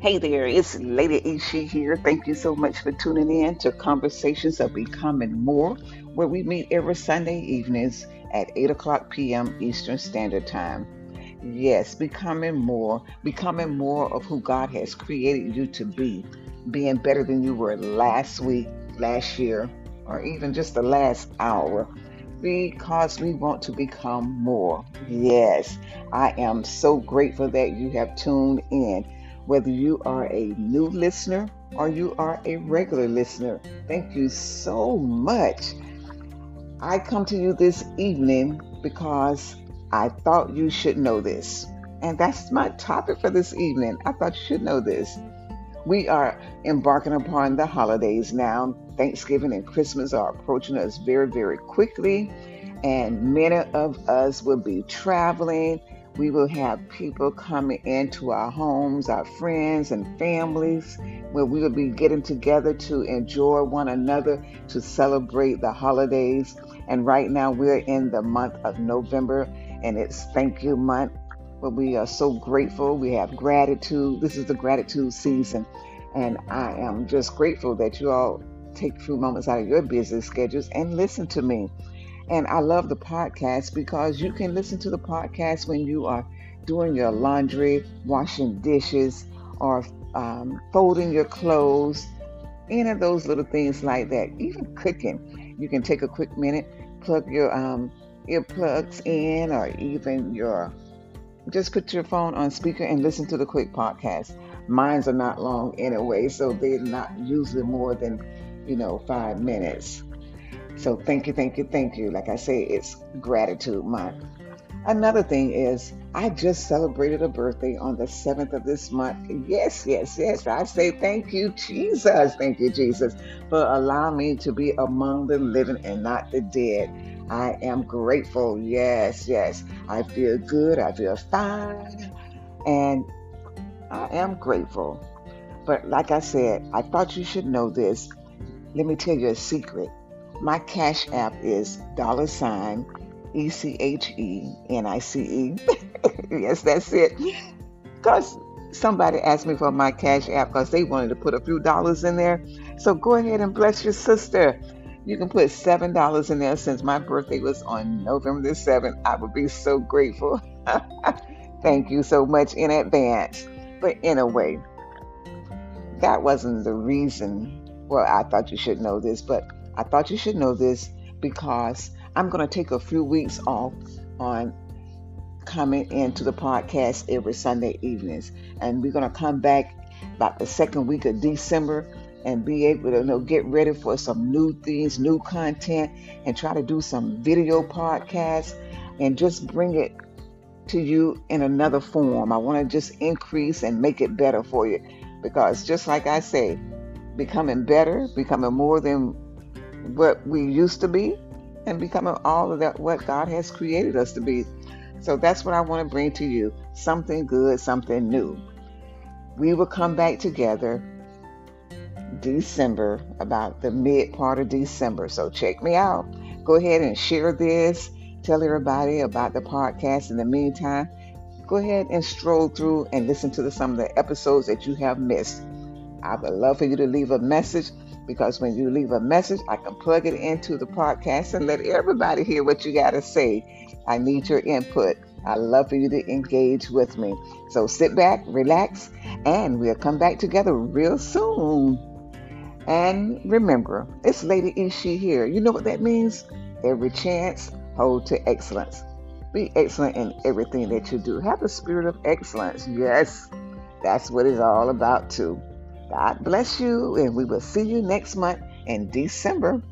Hey there, it's Lady Ishi here. Thank you so much for tuning in to Conversations of Becoming More, where we meet every Sunday evenings at 8 o'clock p.m. Eastern Standard Time. Yes, becoming more, becoming more of who God has created you to be, being better than you were last week, last year, or even just the last hour because we want to become more. Yes, I am so grateful that you have tuned in whether you are a new listener or you are a regular listener. Thank you so much. I come to you this evening because I thought you should know this. And that's my topic for this evening. I thought you should know this. We are embarking upon the holidays now. Thanksgiving and Christmas are approaching us very, very quickly. And many of us will be traveling we will have people coming into our homes, our friends and families, where we will be getting together to enjoy one another, to celebrate the holidays. And right now we're in the month of November and it's thank you month. But we are so grateful. We have gratitude. This is the gratitude season. And I am just grateful that you all take a few moments out of your busy schedules and listen to me. And I love the podcast because you can listen to the podcast when you are doing your laundry, washing dishes, or um, folding your clothes, any of those little things like that. Even cooking, you can take a quick minute, plug your um, earplugs in, or even your just put your phone on speaker and listen to the quick podcast. Mines are not long anyway, so they're not usually more than you know five minutes. So thank you, thank you, thank you. Like I say, it's gratitude month. Another thing is, I just celebrated a birthday on the 7th of this month. Yes, yes, yes. I say thank you, Jesus. Thank you, Jesus, for allowing me to be among the living and not the dead. I am grateful. Yes, yes. I feel good. I feel fine. And I am grateful. But like I said, I thought you should know this. Let me tell you a secret. My Cash App is dollar sign E C H E N I C E. Yes, that's it. Because somebody asked me for my Cash App because they wanted to put a few dollars in there. So go ahead and bless your sister. You can put seven dollars in there since my birthday was on November the 7th. I would be so grateful. Thank you so much in advance. But anyway, that wasn't the reason. Well, I thought you should know this, but I thought you should know this because I'm going to take a few weeks off on coming into the podcast every Sunday evenings. And we're going to come back about the second week of December and be able to you know, get ready for some new things, new content, and try to do some video podcasts and just bring it to you in another form. I want to just increase and make it better for you because just like I say, becoming better, becoming more than what we used to be and becoming all of that what God has created us to be. So that's what I want to bring to you something good, something new. We will come back together December, about the mid part of December. So check me out. Go ahead and share this. Tell everybody about the podcast. In the meantime, go ahead and stroll through and listen to the, some of the episodes that you have missed. I would love for you to leave a message because when you leave a message, I can plug it into the podcast and let everybody hear what you got to say. I need your input. I love for you to engage with me. So sit back, relax, and we'll come back together real soon. And remember, it's Lady Ishi here. You know what that means? Every chance, hold to excellence. Be excellent in everything that you do. Have the spirit of excellence. Yes, that's what it's all about, too. God bless you, and we will see you next month in December.